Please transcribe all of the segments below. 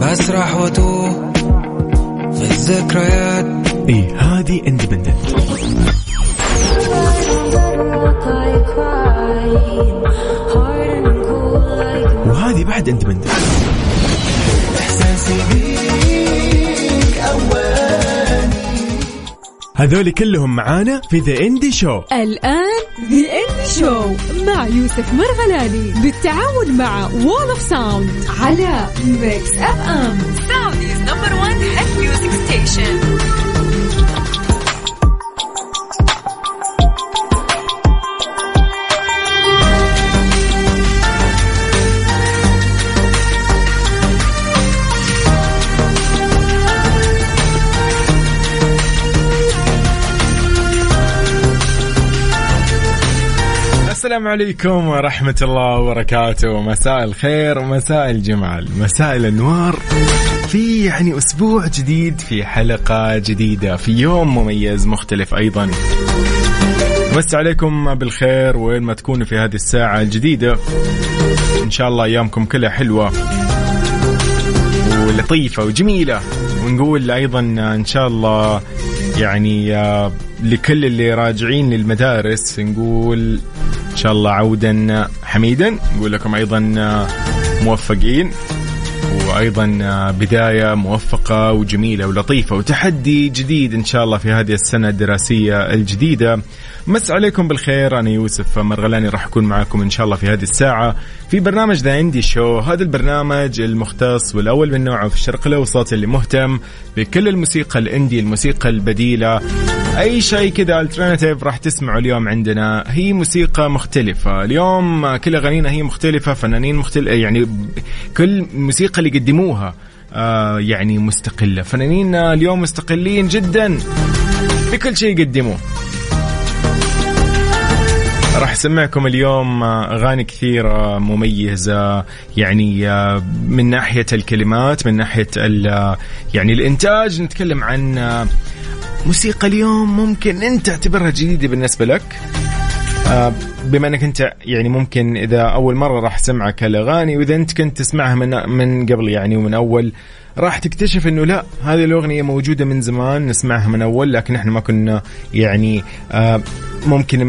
بسرح واتوه في الذكريات. اي هذه independent وهذه بعد independent احساسي بيك اول هذول كلهم معانا في The Indie Show The Indie Show مع يوسف مرغلاني بالتعاون مع Wall of Sound على ميكس اف ام سعوديز نمبر 1 هيت ميوزك ستيشن السلام عليكم ورحمة الله وبركاته. مساء الخير ومساء الجمال. مساء الأنوار. في يعني أسبوع جديد في حلقة جديدة في يوم مميز مختلف أيضا. مس عليكم بالخير وين ما تكونوا في هذه الساعة الجديدة. إن شاء الله أيامكم كلها حلوة ولطيفة وجميلة. ونقول أيضا إن شاء الله يعني آه، لكل اللي راجعين للمدارس نقول إن شاء الله عودا حميدا. نقول لكم أيضا آه، موفقين. وأيضا آه، بداية موفقة وجميلة ولطيفة وتحدي جديد إن شاء الله في هذه السنة الدراسية الجديدة. مس عليكم بالخير أنا يوسف مرغلاني راح أكون معاكم إن شاء الله في هذه الساعة في برنامج ذا اندي شو هذا البرنامج المختص والأول من نوعه في الشرق الأوسط اللي مهتم بكل الموسيقى الإندي الموسيقى البديلة. أي شيء كذا الترناتيف راح تسمعوا اليوم عندنا. هي موسيقى مختلفة. اليوم كل أغانينا هي مختلفة فنانين مختلف يعني كل موسيقى اللي يقدموها آه يعني مستقلة. فنانينا اليوم مستقلين جدا بكل شيء يقدموه. راح أسمعكم اليوم أغاني كثيرة مميزة يعني آه، من ناحية الكلمات من ناحية ال- يعني الإنتاج. نتكلم عن آه، موسيقى اليوم ممكن انت تعتبرها جديدة بالنسبة لك. آه، بما انك انت يعني ممكن اذا اول مرة راح تسمعك الاغاني واذا انت كنت تسمعها من من قبل يعني ومن اول راح تكتشف انه لا هذه الأغنية موجودة من زمان نسمعها من اول لكن إحنا ما كنا يعني آه، ممكن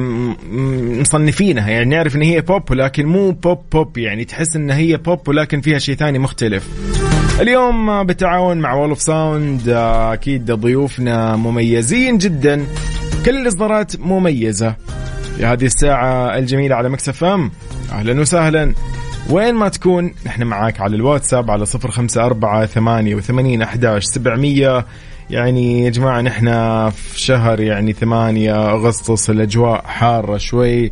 مصنفينها. يعني نعرف إن هي بوب ولكن مو pop pop يعني تحس إن هي بوب ولكن فيها شيء ثاني مختلف. اليوم آه، بالتعاون مع Wall of Sound أكيد ضيوفنا مميزين جدا. كل الإصدارات مميزة. هذه الساعة الجميلة على Mix FM. أهلا وسهلا. وين ما تكون نحن معاك على الواتساب على صفر خمسة أربعة ثمانية وثمانين أحداش سبعمية. يعني يا جماعة نحن في شهر يعني ثمانية أغسطس الأجواء حارة شوي.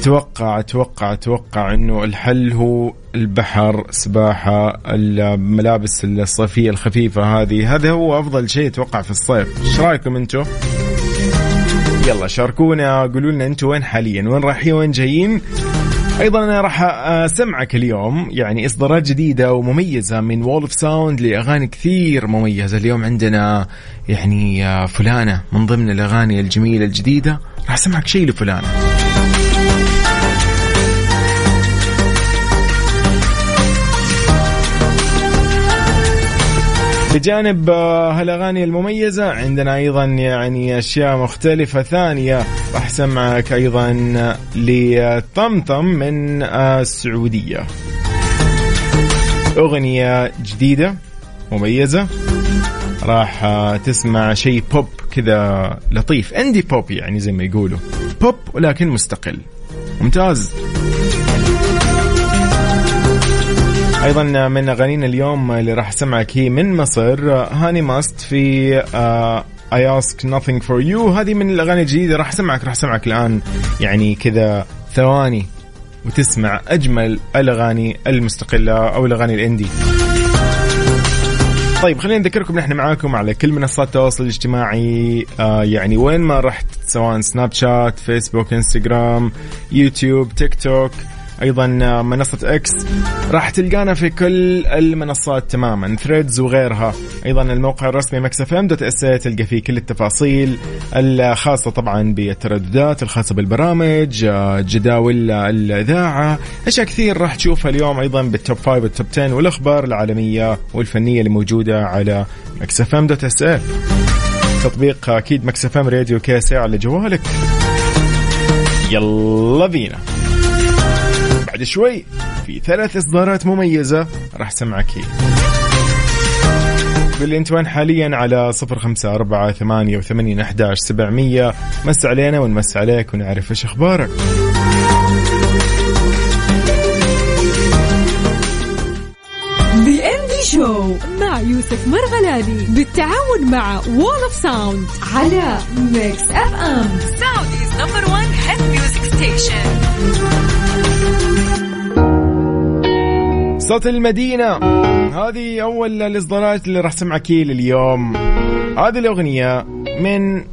أتوقع أتوقع أتوقع إنه الحل هو البحر سباحة الملابس الصيفية الخفيفة هذه. هذا هو أفضل شيء أتوقع في الصيف. إيش رأيكم أنتم؟ يلا شاركونا قولوا لنا أنتم وين حاليا؟ وين رايحين؟ وين جايين؟ أيضا أنا راح أسمعك اليوم يعني إصدارات جديدة ومميزة من Wall of Sound لأغاني كثير مميزة. اليوم عندنا يعني آه، فلانة من ضمن الأغاني الجميلة الجديدة. راح أسمعك شيء لفلانة. بجانب آه، هالاغاني المميزة عندنا أيضا يعني أشياء مختلفة ثانية. راح اسمعك أيضا لطمطم من آه، السعودية. أغنية جديدة مميزة. راح آه، تسمع شيء بوب كذا لطيف. indie pop يعني زي ما يقولوا. بوب ولكن مستقل. ممتاز. أيضا من أغانينا اليوم اللي راح أسمعك هي من مصر هاني ماست في I ask nothing for you هذه من الأغاني الجديدة راح أسمعك راح أسمعك الآن. يعني كذا ثواني وتسمع أجمل الأغاني المستقلة أو الأغاني ال indie. طيب خلينا نذكركم نحن معاكم على كل منصات التواصل الاجتماعي آه يعني وين ما رحت سواء سناب شات فيسبوك انستغرام يوتيوب تيك توك أيضا منصة إكس راح تلقانا في كل المنصات تماما ثريدز وغيرها. أيضا الموقع الرسمي Mix FM dot SA تلقى فيه كل التفاصيل الخاصة طبعا بالترددات الخاصة بالبرامج جداول الإذاعة. أشياء كثير راح تشوفها اليوم أيضا بال top 5 وال top 10 والأخبار العالمية والفنية اللي موجوده على Mix FM dot SA تطبيق أكيد Mix FM Radio KSA على جوالك. يلا بينا. بعد شوي. في ثلاث إصدارات مميزة راح سمعك. هي قل لي أنت وين حاليا على صفر خمسة أربعة ثمانية وثمانين أحداش سبعمية. مس علينا ونمس عليك ونعرف إيش أخبارك. The بي شو مع يوسف مرغلاني بالتعاون مع Wall of Sound على Mix FM Saudi's number 1 hit music station صوت المدينة. هذه أول الإصدارات اللي راح تسمعها كيل اليوم. هذه الأغنية من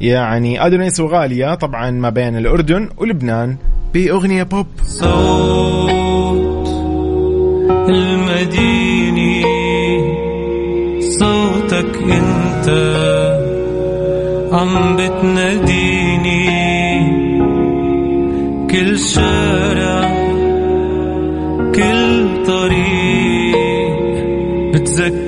يعني أدونيس وغالية طبعا ما بين الأردن ولبنان بأغنية بوب. صوت المدينة. صوتك أنت عم بتناديني. كل شارع كل طريق بتذكرني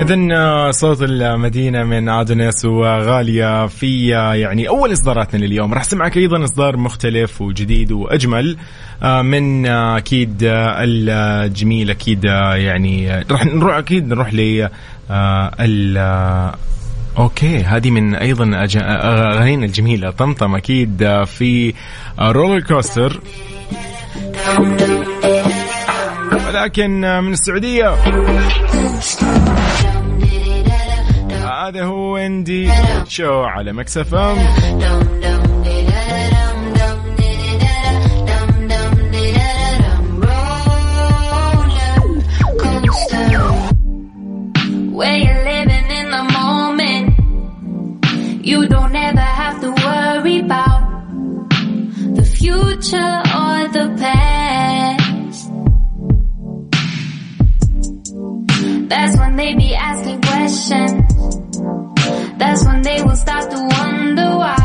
إذا صوت المدينة من أدونيس وغالية في يعني أول إصداراتنا لليوم. راح سمعك أيضا إصدار مختلف وجديد وأجمل آه، من آه، أكيد آه، الجميل أكيد آه، يعني راح نروح أكيد نروح ل آه، آه، أوكي هذه من أيضا أغانينا الجميلة. طمطم أكيد آه، في آه، roller coaster ولكن آه، من السعودية. هذا هو ويندي. شو على مكسف ام Where you're living in the moment You don't ever have to worry about The future or the past. That's when they be asking questions. That's when they will start to wonder why.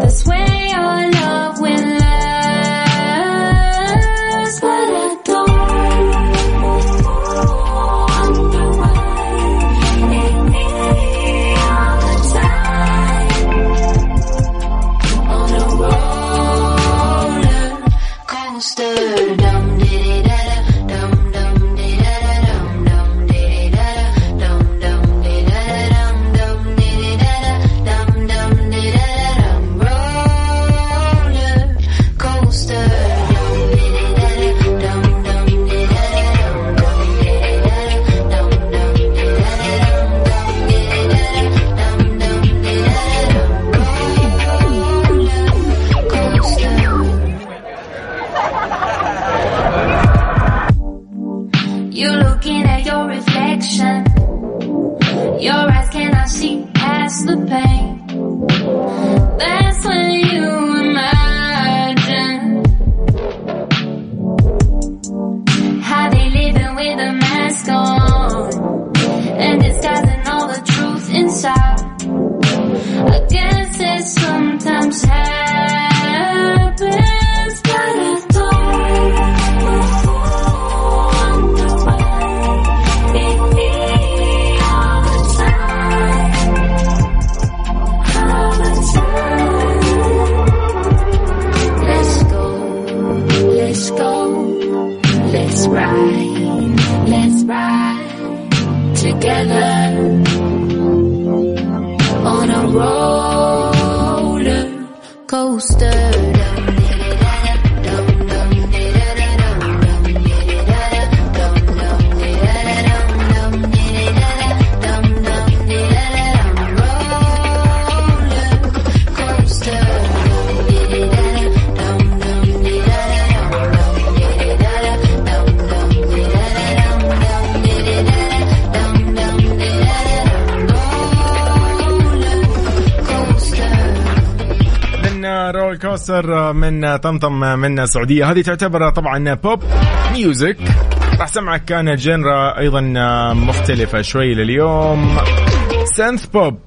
That's when your love will طمطم من السعودية. هذه تعتبر طبعا pop music راح سمعك كان genre أيضا مختلفة شوي لليوم. synth pop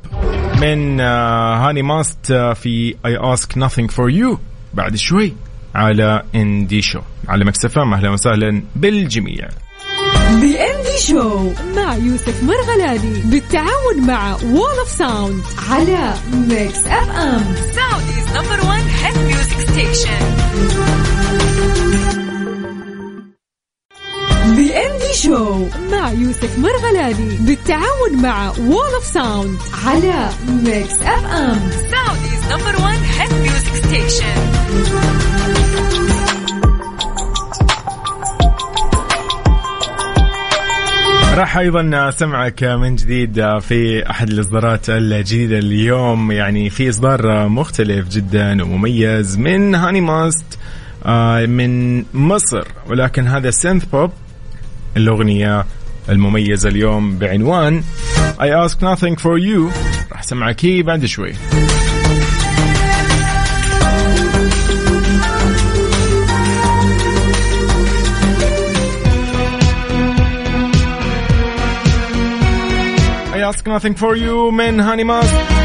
من هاني ماست في I ask nothing for you بعد شوي على Indie Show على Mix FM أهلا وسهلا بالجميع. بي شو مع يوسف مرغلاني بالتعاون مع Wall of Sound على Mix FM Saudi's number 1 hit station بي شو مع يوسف مرغلاني بالتعاون مع Wall of Sound على Mix FM Saudi's number 1 hit music station راح أيضا أسمعك من جديد في أحد الإصدارات الجديدة اليوم. يعني في إصدار مختلف جدا ومميز من هاني ماست آه، من مصر. ولكن هذا synth pop الأغنية المميزة اليوم بعنوان I ask nothing for you. راح أسمعك هي بعد شوي. Ask nothing for you من هاني ماست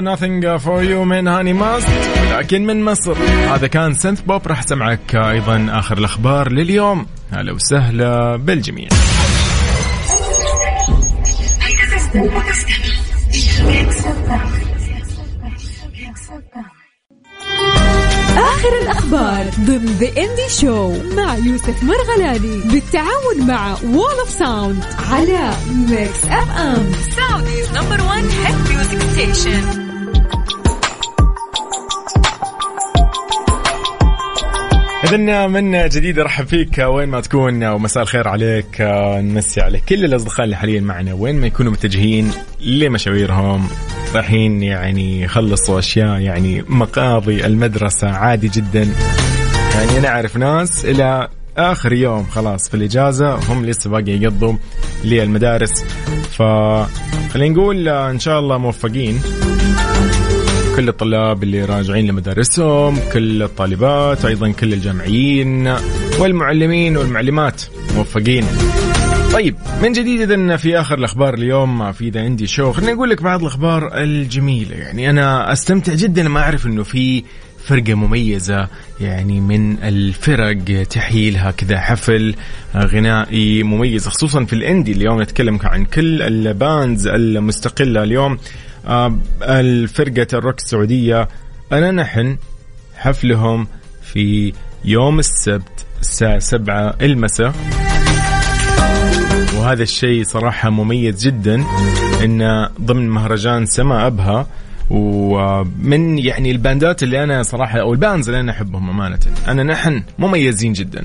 nothing for you من هاني ماست لكن من مصر. هذا كان synth pop راح سمعك أيضا آخر الأخبار لليوم. هلا وسهلا بالجميع. آخر الأخبار ضمن The Indie Show مع يوسف مرغلاني بالتعاون مع Wall of Sound على Mix FM Saudi's number 1 hit music station إذن من جديد ارحب فيك وين ما تكون ومساء الخير عليك نمسي على كل الأصدقاء اللي حاليا معنا وين ما يكونوا متجهين لمشاويرهم رايحين يعني يخلصوا أشياء يعني مقاضي المدرسة عادي جدا. يعني أنا اعرف ناس إلى آخر يوم خلاص في الإجازة هم لسه باقي يقضوا للمدارس. فخلينا نقول إن شاء الله موفقين. كل الطلاب اللي راجعين لمدارسهم كل الطالبات أيضا كل الجامعيين والمعلمين والمعلمات موفقين. طيب من جديد إذن في آخر الأخبار اليوم في ذا عندي شو خليني أقول لك بعض الأخبار الجميلة. يعني أنا أستمتع جدا لما أعرف أنه في فرقة مميزة يعني من الفرق تحيلها كذا حفل غنائي مميز خصوصا في الإندي. اليوم نتكلم عن كل الباندز المستقلة اليوم. الفرقة الروك السعودية أنا نحن حفلهم في يوم السبت الساعة سبعة المساء. وهذا الشيء صراحة مميز جدا إنه ضمن مهرجان سما أبها. ومن يعني الباندات اللي أنا صراحة أو الباندز اللي أنا أحبهم أمانة أنا نحن مميزين جدا.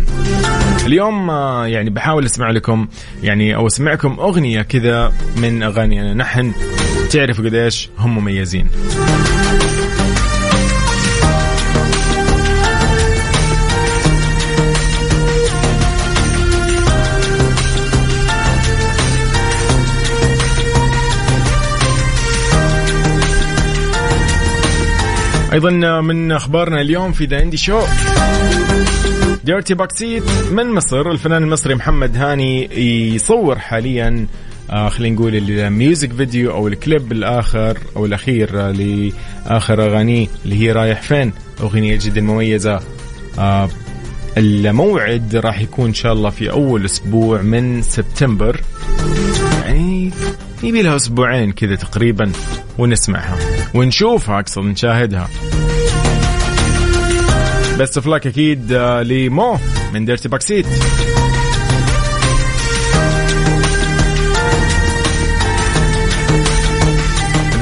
اليوم آه، يعني بحاول أسمع لكم يعني أو أسمعكم أغنية كذا من أغاني. أنا نحن تعرفوا قديش هم مميزين. أيضا من أخبارنا اليوم في The Indie Show Dirty Backseat من مصر. الفنان المصري محمد هاني يصور حاليا آه خلينا نقول ال music video أو الكليب الآخر أو الأخير آه، لآخر اغانيه اللي هي رايح فين أغنية جدا مميزة. آه الموعد راح يكون إن شاء الله في أول أسبوع من سبتمبر. يعني يبي لها أسبوعين كذا تقريبا ونسمعها ونشوفها أقصد نشاهدها. best of أكيد آه، لمو من Dirty Backseat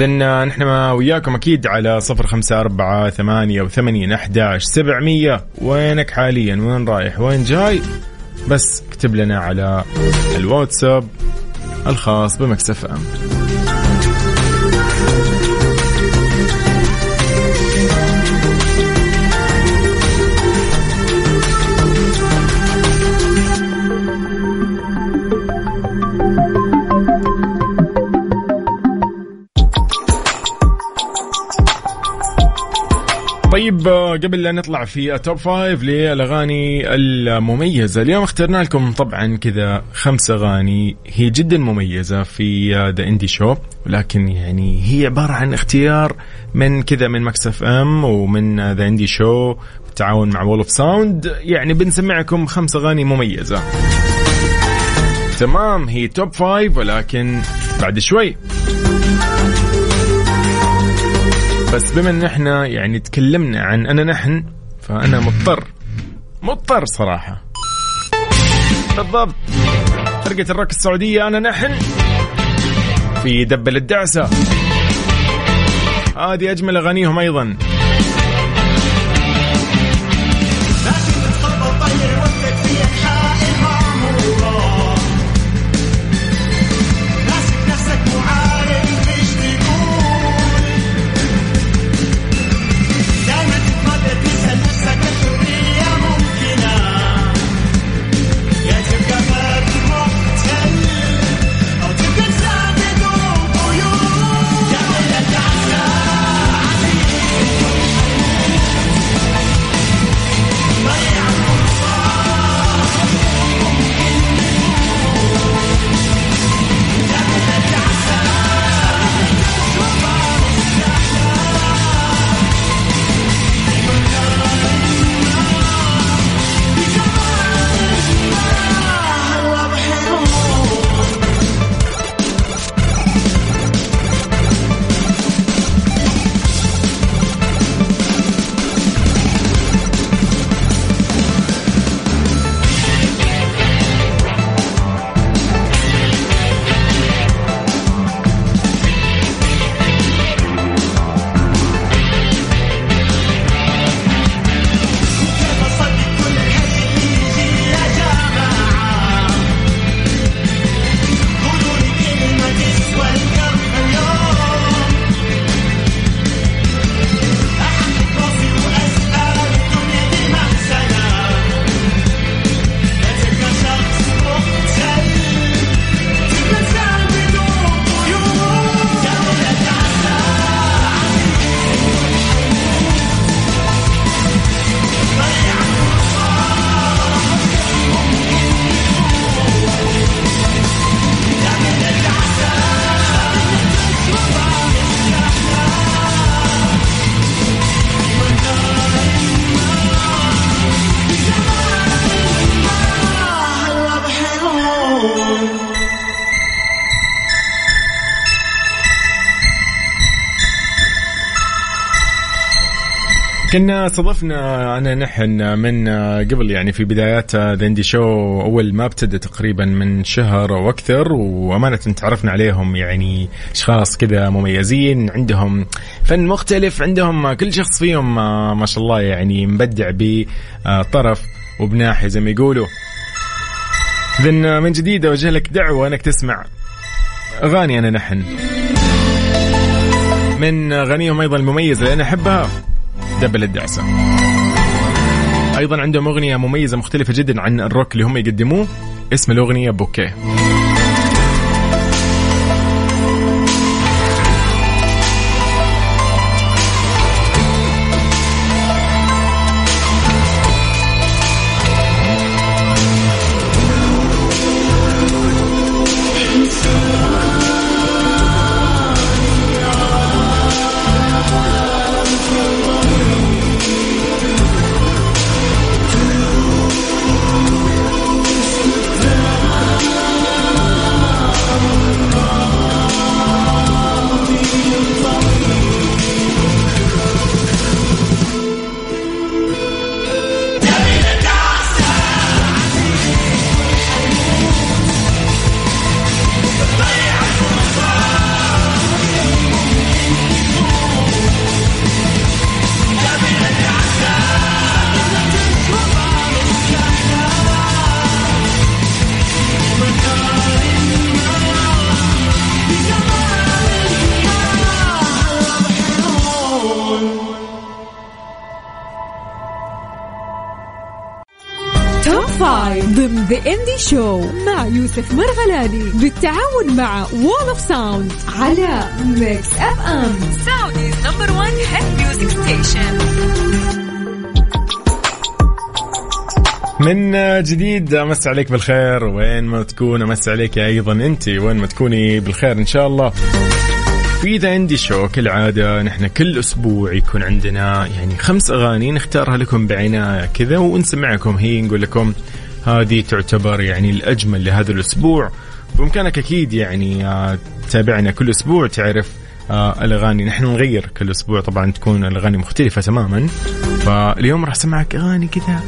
آه، نحن وياكم أكيد على صفر خمسة أربعة ثمانية وثمانين أحداش سبعمية. وينك حاليا؟ وين رايح؟ وين جاي؟ بس اكتب لنا على الواتساب الخاص بمكسف أم. طيب آه، قبل لا نطلع في ال top five للأغاني المميزة اليوم اخترنا لكم طبعا كذا خمس أغاني هي جدا مميزة في The Indie Show ولكن يعني هي عبارة عن اختيار من كذا من Mix FM ومن The Indie Show بالتعاون مع Wall of Sound يعني بنسمعكم خمس أغاني مميزة. تمام هي top five ولكن بعد شوي. بس بما إن إحنا يعني تكلمنا عن أنا نحن فأنا مضطر مضطر صراحة. بالضبط. فرقة الروك السعودية أنا نحن. في دبل الدعسة. هذه أجمل أغانيهم أيضا. استضفنا أنا نحن من قبل يعني في بدايات ذا اندي شو أول ما ابتدى تقريبا من شهر أو أكثر وأمانة تعرفنا عليهم يعني أشخاص كذا مميزين عندهم فن مختلف عندهم كل شخص فيهم ما شاء الله يعني مبدع بطرف وبناحيه زي ما يقولوا. اذا من جديد أوجه لك دعوة إنك تسمع أغاني أنا نحن. من أغانيهم أيضا المميزة اللي أنا أحبها. دبل الدعسة. أيضا عندهم أغنية مميزة مختلفة جدا عن الروك اللي هم يقدموه. اسم الأغنية بوكيه. يوسف مرغلاني بالتعاون مع Wall of Sound على Mix FM Saudi's number 1 hit music station من جديد أمسي عليك بالخير وين ما تكون أمسي عليك أيضا أنت وين ما تكوني بالخير إن شاء الله. في The Indie Show كالعادة نحن كل أسبوع يكون عندنا يعني خمس أغاني نختارها لكم بعناية كذا ونسمعكم هي نقول لكم هذه تعتبر يعني الأجمل لهذا الأسبوع. بإمكانك أكيد يعني آه، تتابعنا كل أسبوع تعرف آه الأغاني. نحن نغير كل أسبوع طبعا تكون الأغاني مختلفة تماما. فاليوم راح أسمعك أغاني كذا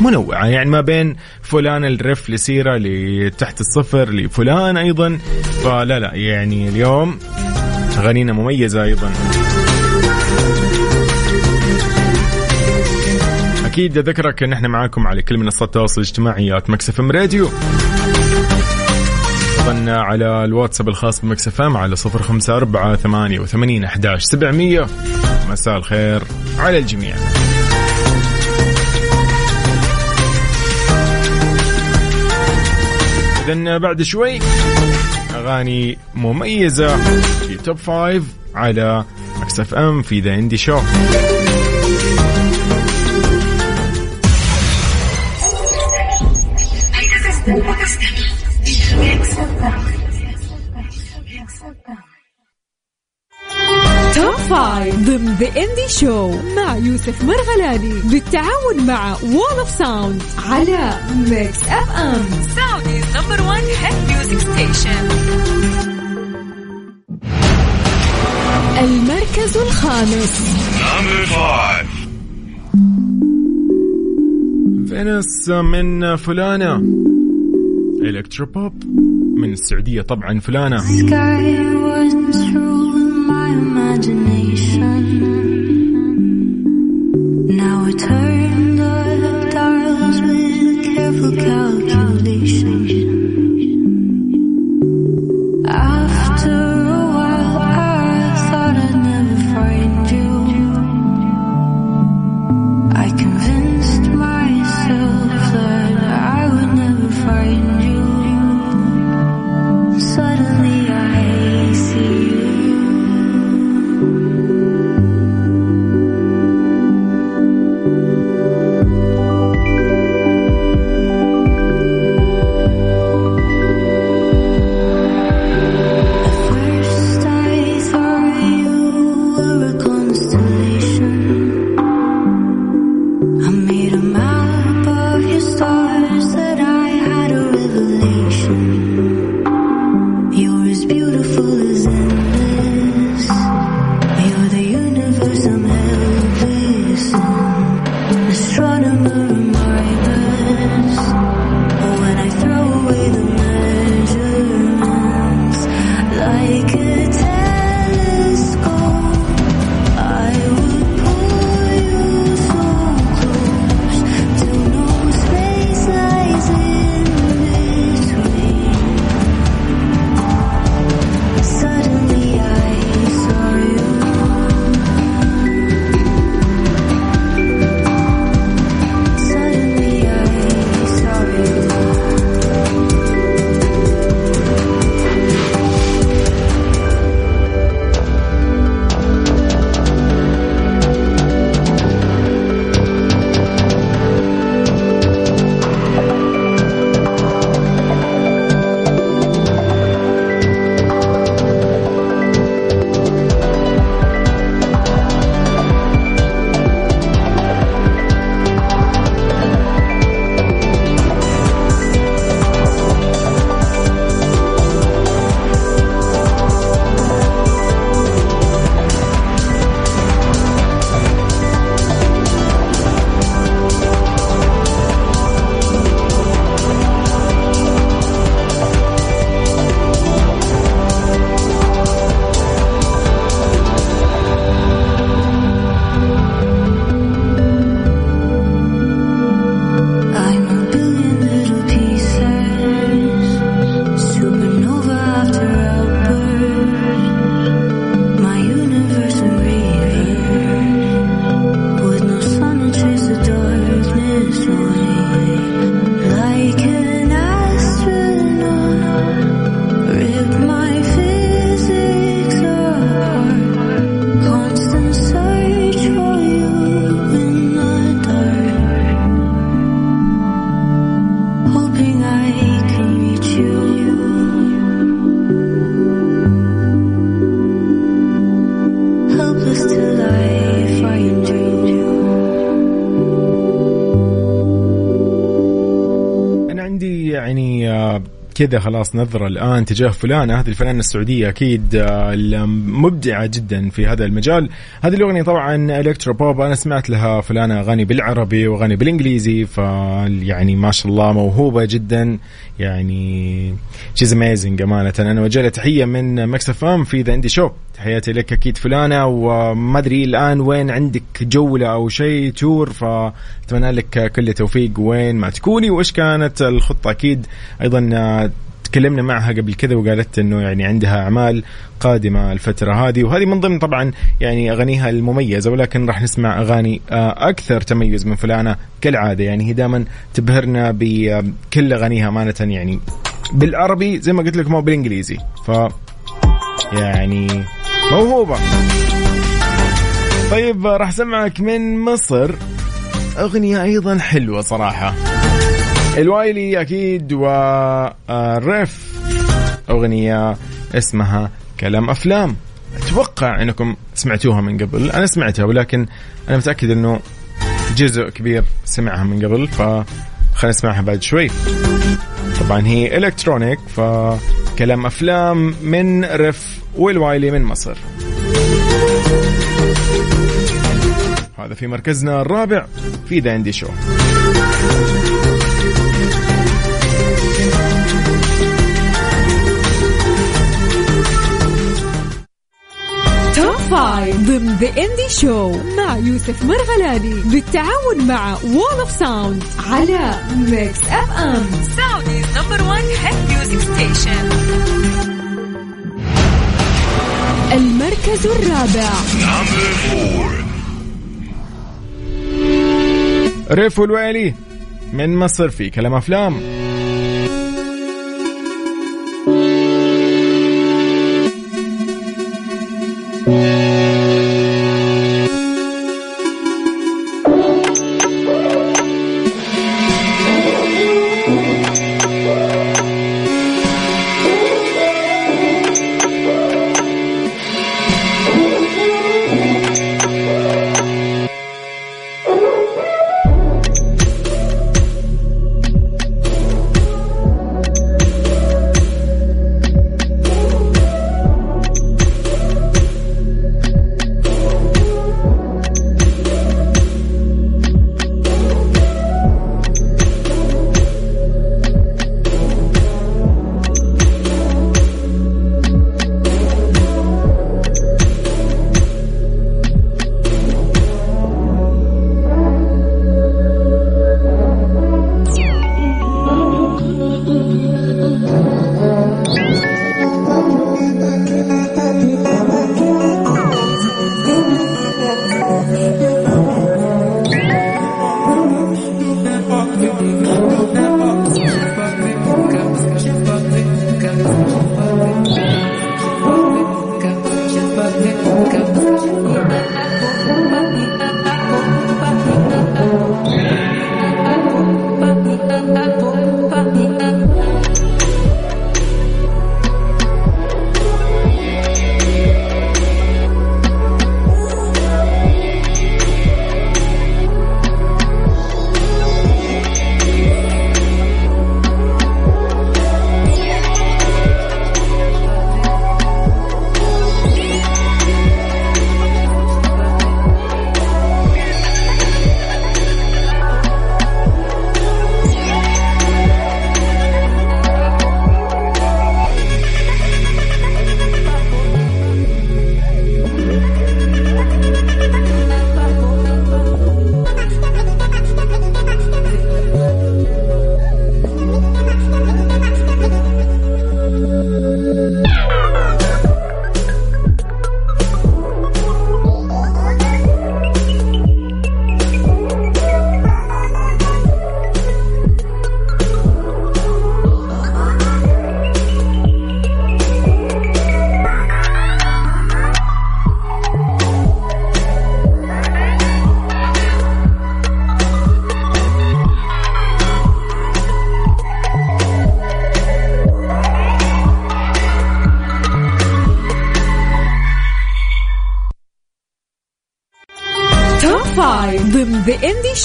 منوعة يعني ما بين فلان الرف لسيرة لتحت الصفر لفلان أيضا. فلا لا يعني اليوم أغانينا مميزة أيضا. أكيد أذكرك أن إحنا معاكم على كل منصات التواصل الاجتماعي Mix FM Radio أيضا على الواتساب الخاص ب Mix FM على صفر خمسة أربعة ثمانية وثمانين أحداش سبعمية مساء الخير على الجميع. إذن بعد شوي أغاني مميزة في top five على Mix FM في The Indie Show five ضمن The Indie Show مع يوسف مرغلاني بالتعاون مع Wall of Sound على Mix FM Saudi's number 1 hit music station المركز الخامس. فينس من فلانة. electro pop من السعودية طبعا فلانة. now it hurts كذا خلاص نظرة الآن تجاه فلانة هذه الفنانة السعودية أكيد آه، مبدعة جدا في هذا المجال. هذه الأغنية طبعا electro pop أنا سمعت لها فلانة أغاني بالعربي وأغاني بالإنجليزي ف يعني ما شاء الله موهوبة جدا. يعني she's amazing أمانة. أنا أوجه لها تحية من Mix FM في The Indie Show تحياتي لك أكيد فلانة وما أدري الآن وين عندك جولة أو شيء tour فأتمنى لك كل توفيق وين ما تكوني وإيش كانت الخطة؟ أكيد أيضا آه، تكلمنا معها قبل كذا وقالت إنه يعني عندها أعمال قادمة الفترة هذه. وهذه من ضمن طبعا يعني أغانيها المميزة ولكن راح نسمع أغاني آه، أكثر تميز من فلانة كالعادة. يعني هي دائما تبهرنا بكل أغانيها امانه يعني بالعربي زي ما قلت لك مو بالإنجليزي. ف يعني موهوبة. طيب راح أسمعك من مصر. أغنية أيضا حلوة صراحة. الوايلي أكيد وريف أغنية اسمها كلام أفلام. أتوقع إنكم سمعتوها من قبل. أنا سمعتها ولكن أنا متأكد إنه جزء كبير سمعها من قبل فخلينا نسمعها بعد شوي. طبعا هي electronic فكلام أفلام من ريف والوايلي من مصر. هذا في مركزنا الرابع في The Indie Show. five ضمن The Indie Show مع يوسف مرغلاني بالتعاون مع Wall of Sound على Mix FM Saudi's number 1 hit music station المركز الرابع. ريف والويلي من مصر في كلام أفلام.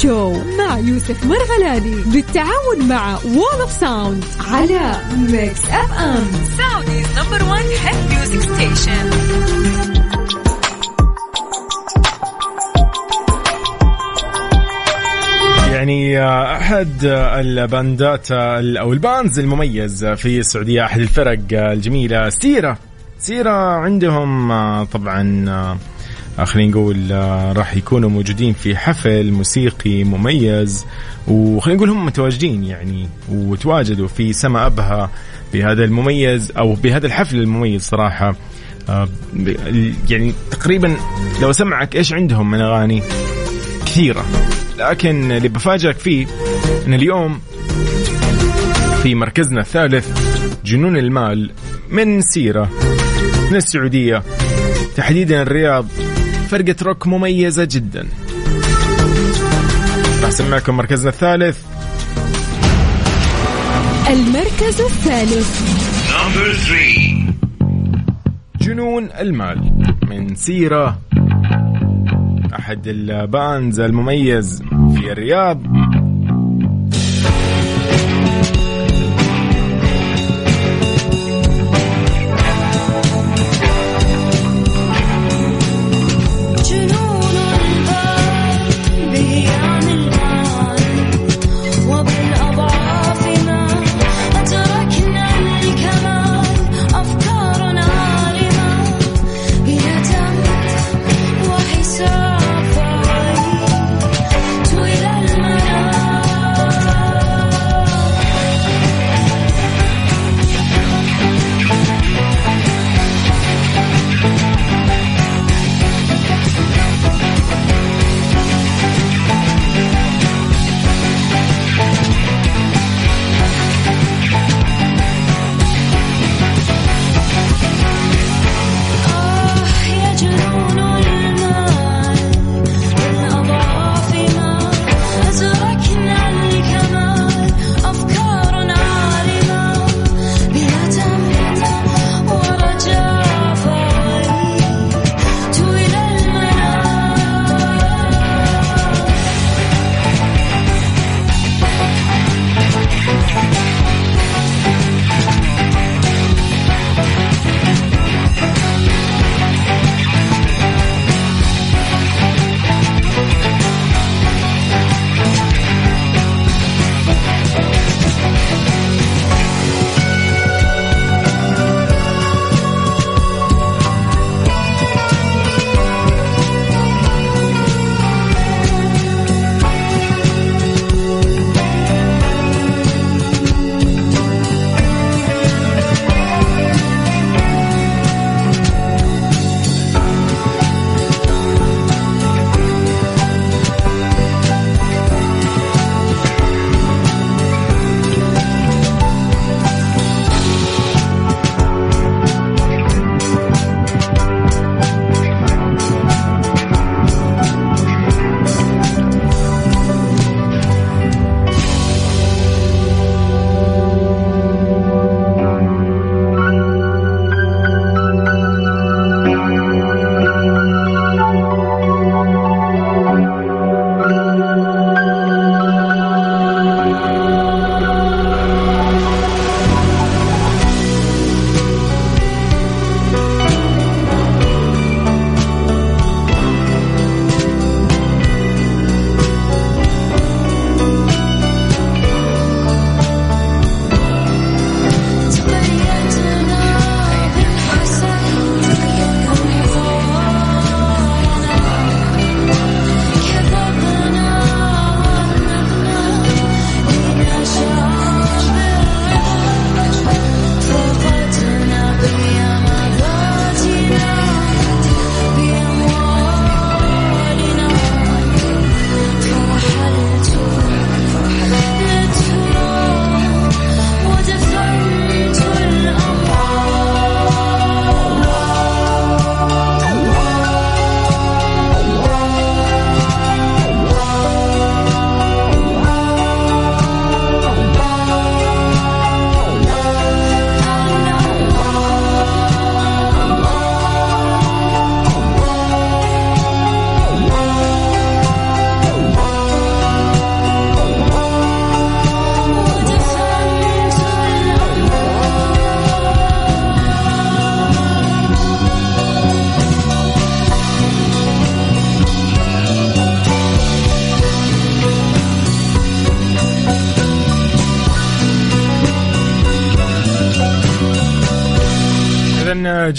Show مع يوسف مرغلاني بالتعاون مع Wall of Sound على Mix FM Saudi's number 1 hit music station يعني آه، أحد آه، الباندات آه، أو ال bands المميز في السعودية أحد الفرق الجميلة. سيرة. سيرة عندهم طبعا خلينا نقول آه، راح يكونوا موجودين في حفل موسيقي مميز. وخلينا نقول هم متواجدين يعني وتواجدوا في سما أبها بهذا المميز أو بهذا الحفل المميز صراحة. آه، يعني تقريبا لو أسمعك إيش عندهم من أغاني كثيرة. لكن اللي بفاجئك فيه إن اليوم في مركزنا الثالث جنون المال من سيرة من السعودية تحديدا الرياض. فرقة روك مميزة جدا. راح اسمعكم مركزنا الثالث. المركز الثالث. جنون المال من سيرة. أحد الباندز المميز في الرياض.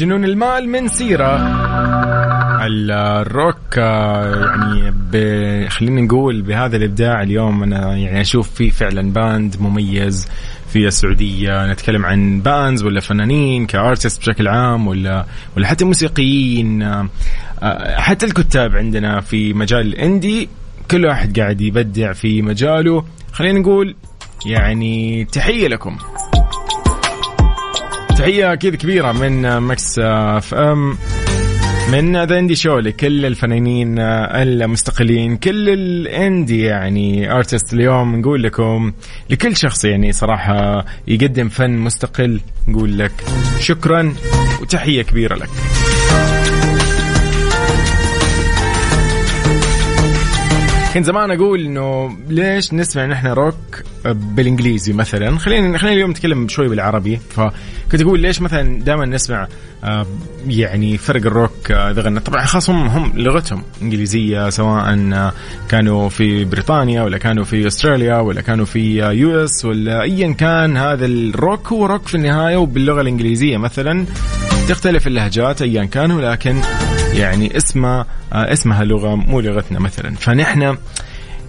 جنون المال من سيرة. الروك يعني ب- خلينا نقول بهذا الإبداع اليوم أنا يعني أشوف فيه فعلا band مميز في السعودية. نتكلم عن bands ولا فنانين ك artist بشكل عام ولا ولا حتى موسيقيين. آه، حتى الكتاب عندنا في مجال ال indie كل واحد قاعد يبدع في مجاله. خلينا نقول يعني تحية لكم. تحية أكيد كبيرة من Mix FM من The Indie Show لكل الفنانين آه، المستقلين كل ال indie يعني artist اليوم نقول لكم لكل شخص يعني صراحة يقدم فن مستقل نقول لك شكرا وتحية كبيرة لك. كنت زمان أقول إنه ليش نسمع نحن روك بالإنجليزي مثلا؟ خلينا خلينا اليوم نتكلم شوي بالعربي. فكنت أقول ليش مثلا دائما نسمع آه، يعني فرق الروك آه، إذا طبعا خاص هم هم لغتهم إنجليزية سواء آه، كانوا في بريطانيا ولا كانوا في أستراليا ولا كانوا في US ولا ايا كان هذا الروك هو روك في النهاية وباللغة الإنجليزية مثلا. تختلف اللهجات ايا كان ولكن يعني اسمها آه، اسمها لغة مو لغتنا مثلا. فنحن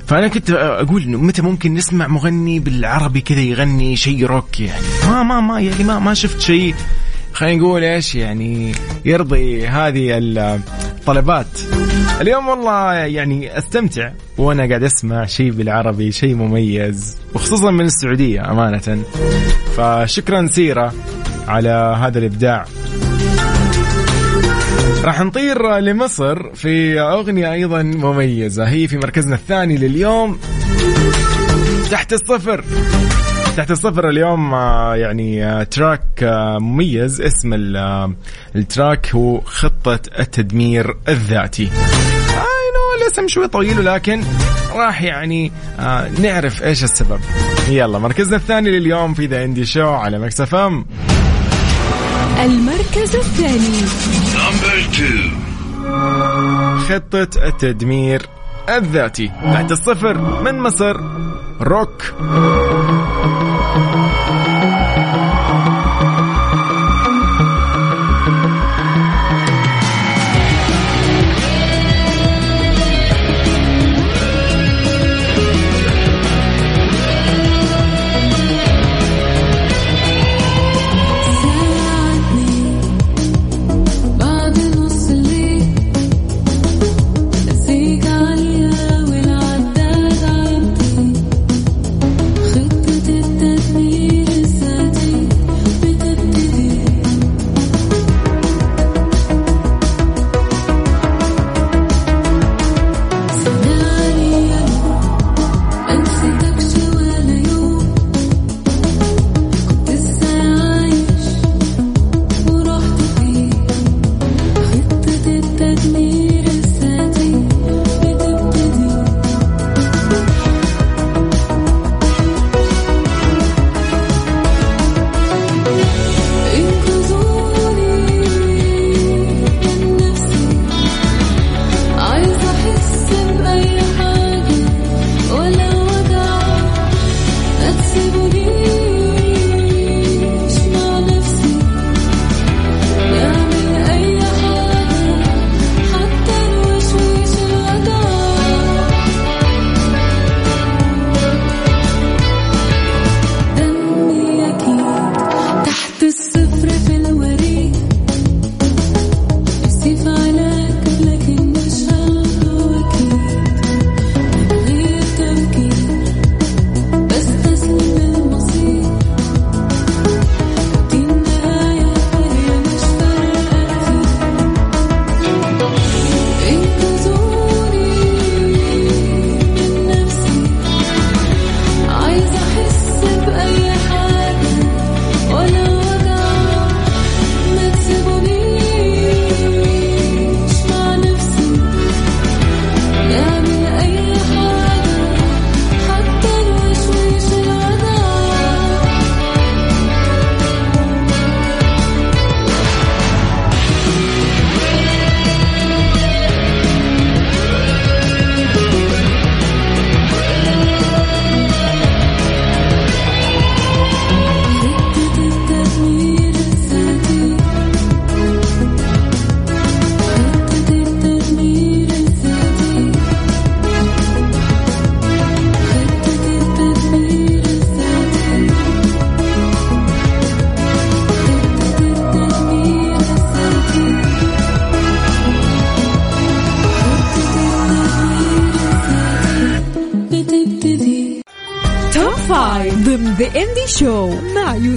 فأنا كنت أقول إنه متى ممكن نسمع مغني بالعربي كذا يغني شيء روك يعني؟ ما ما ما يعني ما ما شفت شيء خلينا نقول إيش يعني يرضي هذه الطلبات. اليوم والله يعني أستمتع وأنا قاعد أسمع شيء بالعربي شيء مميز وخصوصا من السعودية أمانة. فشكرا سيرة. على هذا الإبداع. راح نطير لمصر في أغنية أيضا مميزة. هي في مركزنا الثاني لليوم. تحت الصفر. تحت الصفر اليوم آه، يعني آه، track آه، مميز. اسم ال- ال track هو خطة التدمير الذاتي. الاسم شوي طويل ولكن راح يعني نعرف إيش السبب. يلا مركزنا الثاني لليوم في The Indie Show على Mix FM المركز الثاني. خطة التدمير الذاتي. تحت الصفر من مصر روك.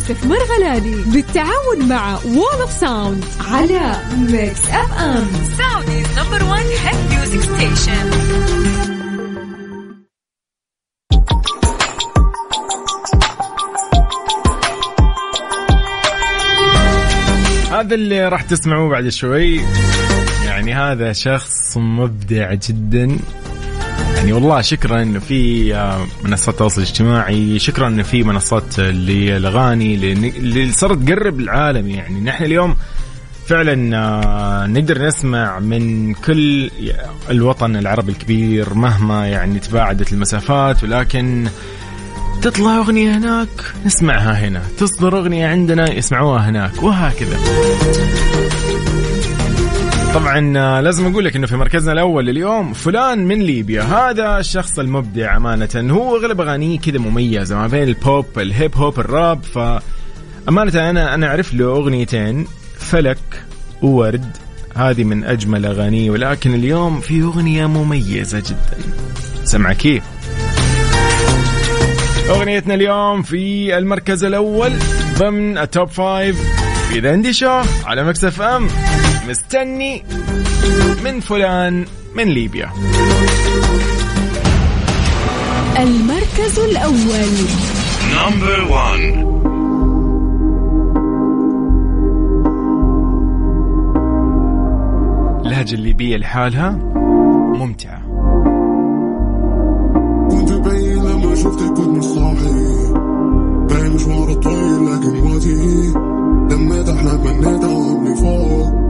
يوسف مرغلاني بالتعاون مع Wall of Sound على Mix FM Saudi's number 1 hit music station هذا اللي راح تسمعوه بعد شوي. يعني هذا شخص مبدع جدا. يعني والله شكرا إنه في آه، منصات التواصل الاجتماعي شكرا إنه في منصات للأغاني اللي صارت تقرب العالم يعني. نحن اليوم فعلا آه، نقدر نسمع من كل الوطن العربي الكبير مهما يعني تباعدت المسافات ولكن تطلع أغنية هناك نسمعها هنا. تصدر أغنية عندنا يسمعوها هناك وهكذا. طبعا آه، لازم أقول لك إنه في مركزنا الأول اليوم فلان من ليبيا. هذا الشخص المبدع أمانة. هو أغلب أغانيه كذا مميزة ما بين البوب الهيب هوب الراب ف أمانة أنا أنا أعرف له أغنيتين فلك وورد. هذه من أجمل أغانيه ولكن اليوم في أغنية مميزة جدا. سمع كيف؟ أغنيتنا اليوم في المركز الأول ضمن ال top five في The Show على Mix FM مستني من فلان من ليبيا. المركز الأول. Number one. اللهجة الليبية لحالها ممتعة. كنت بعيد لما شفتك كنت مش صاحي باقي مشوار طويل لكن وقتي. دميت احلام بنيتها وابني فوق.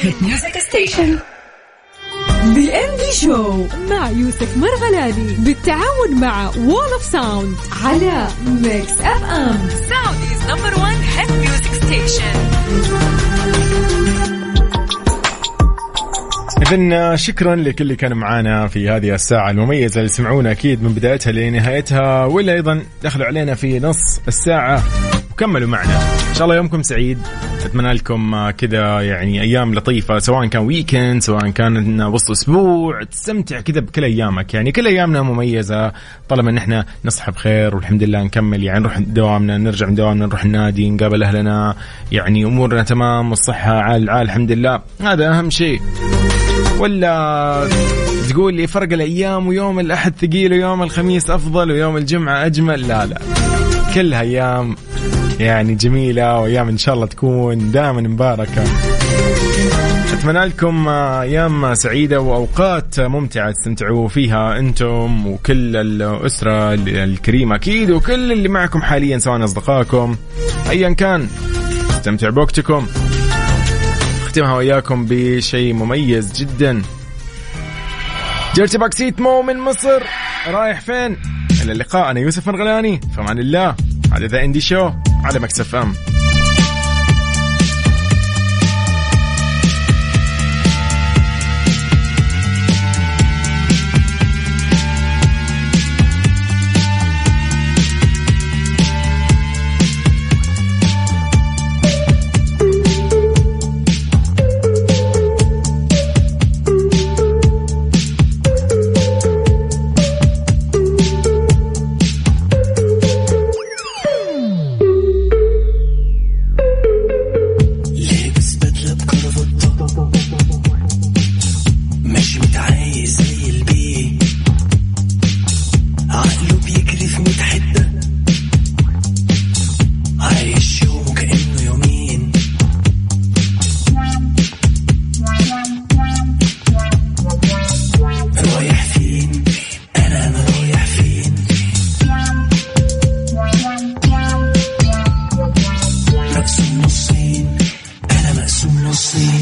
hit music station The Indie Show مع يوسف مرغلاني بالتعاون مع Wall of Sound على Mix FM Saudi's number 1 hit music station إذن شكرا لكل اللي كان معانا في هذه الساعة المميزة اللي سمعونا أكيد من بدايتها لنهايتها ولا أيضا دخلوا علينا في نص الساعة وكملوا معنا. إن شاء الله يومكم سعيد. أتمنى لكم كذا يعني أيام لطيفة سواء كان ويكند سواء كان وسط أسبوع. تستمتع كذا بكل أيامك. يعني كل أيامنا مميزة طالما إن إحنا نصحى بخير والحمد لله نكمل. يعني نروح دوامنا نرجع من دوامنا نروح النادي نقابل أهلنا. يعني أمورنا تمام والصحة عال العال الحمد لله. هذا أهم شيء. ولا تقول لي فرق الأيام ويوم الأحد ثقيل ويوم الخميس أفضل ويوم الجمعة أجمل. لا لا. كلها أيام يعني جميلة وأيام إن شاء الله تكون دائما مباركة. أتمنى لكم أيام سعيدة وأوقات ممتعة تستمتعوا فيها أنتم وكل الأسرة الكريمة أكيد وكل اللي معكم حاليا سواء أصدقائكم ايا كان. استمتع بوقتكم. نختمها وياكم بشيء مميز جدا. جيرتي باكسيت مو من مصر. رايح فين؟ إلى اللقاء أنا يوسف مرغلاني فمان الله. هذا ذا إندي شو على مكسف أم.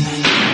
Bye.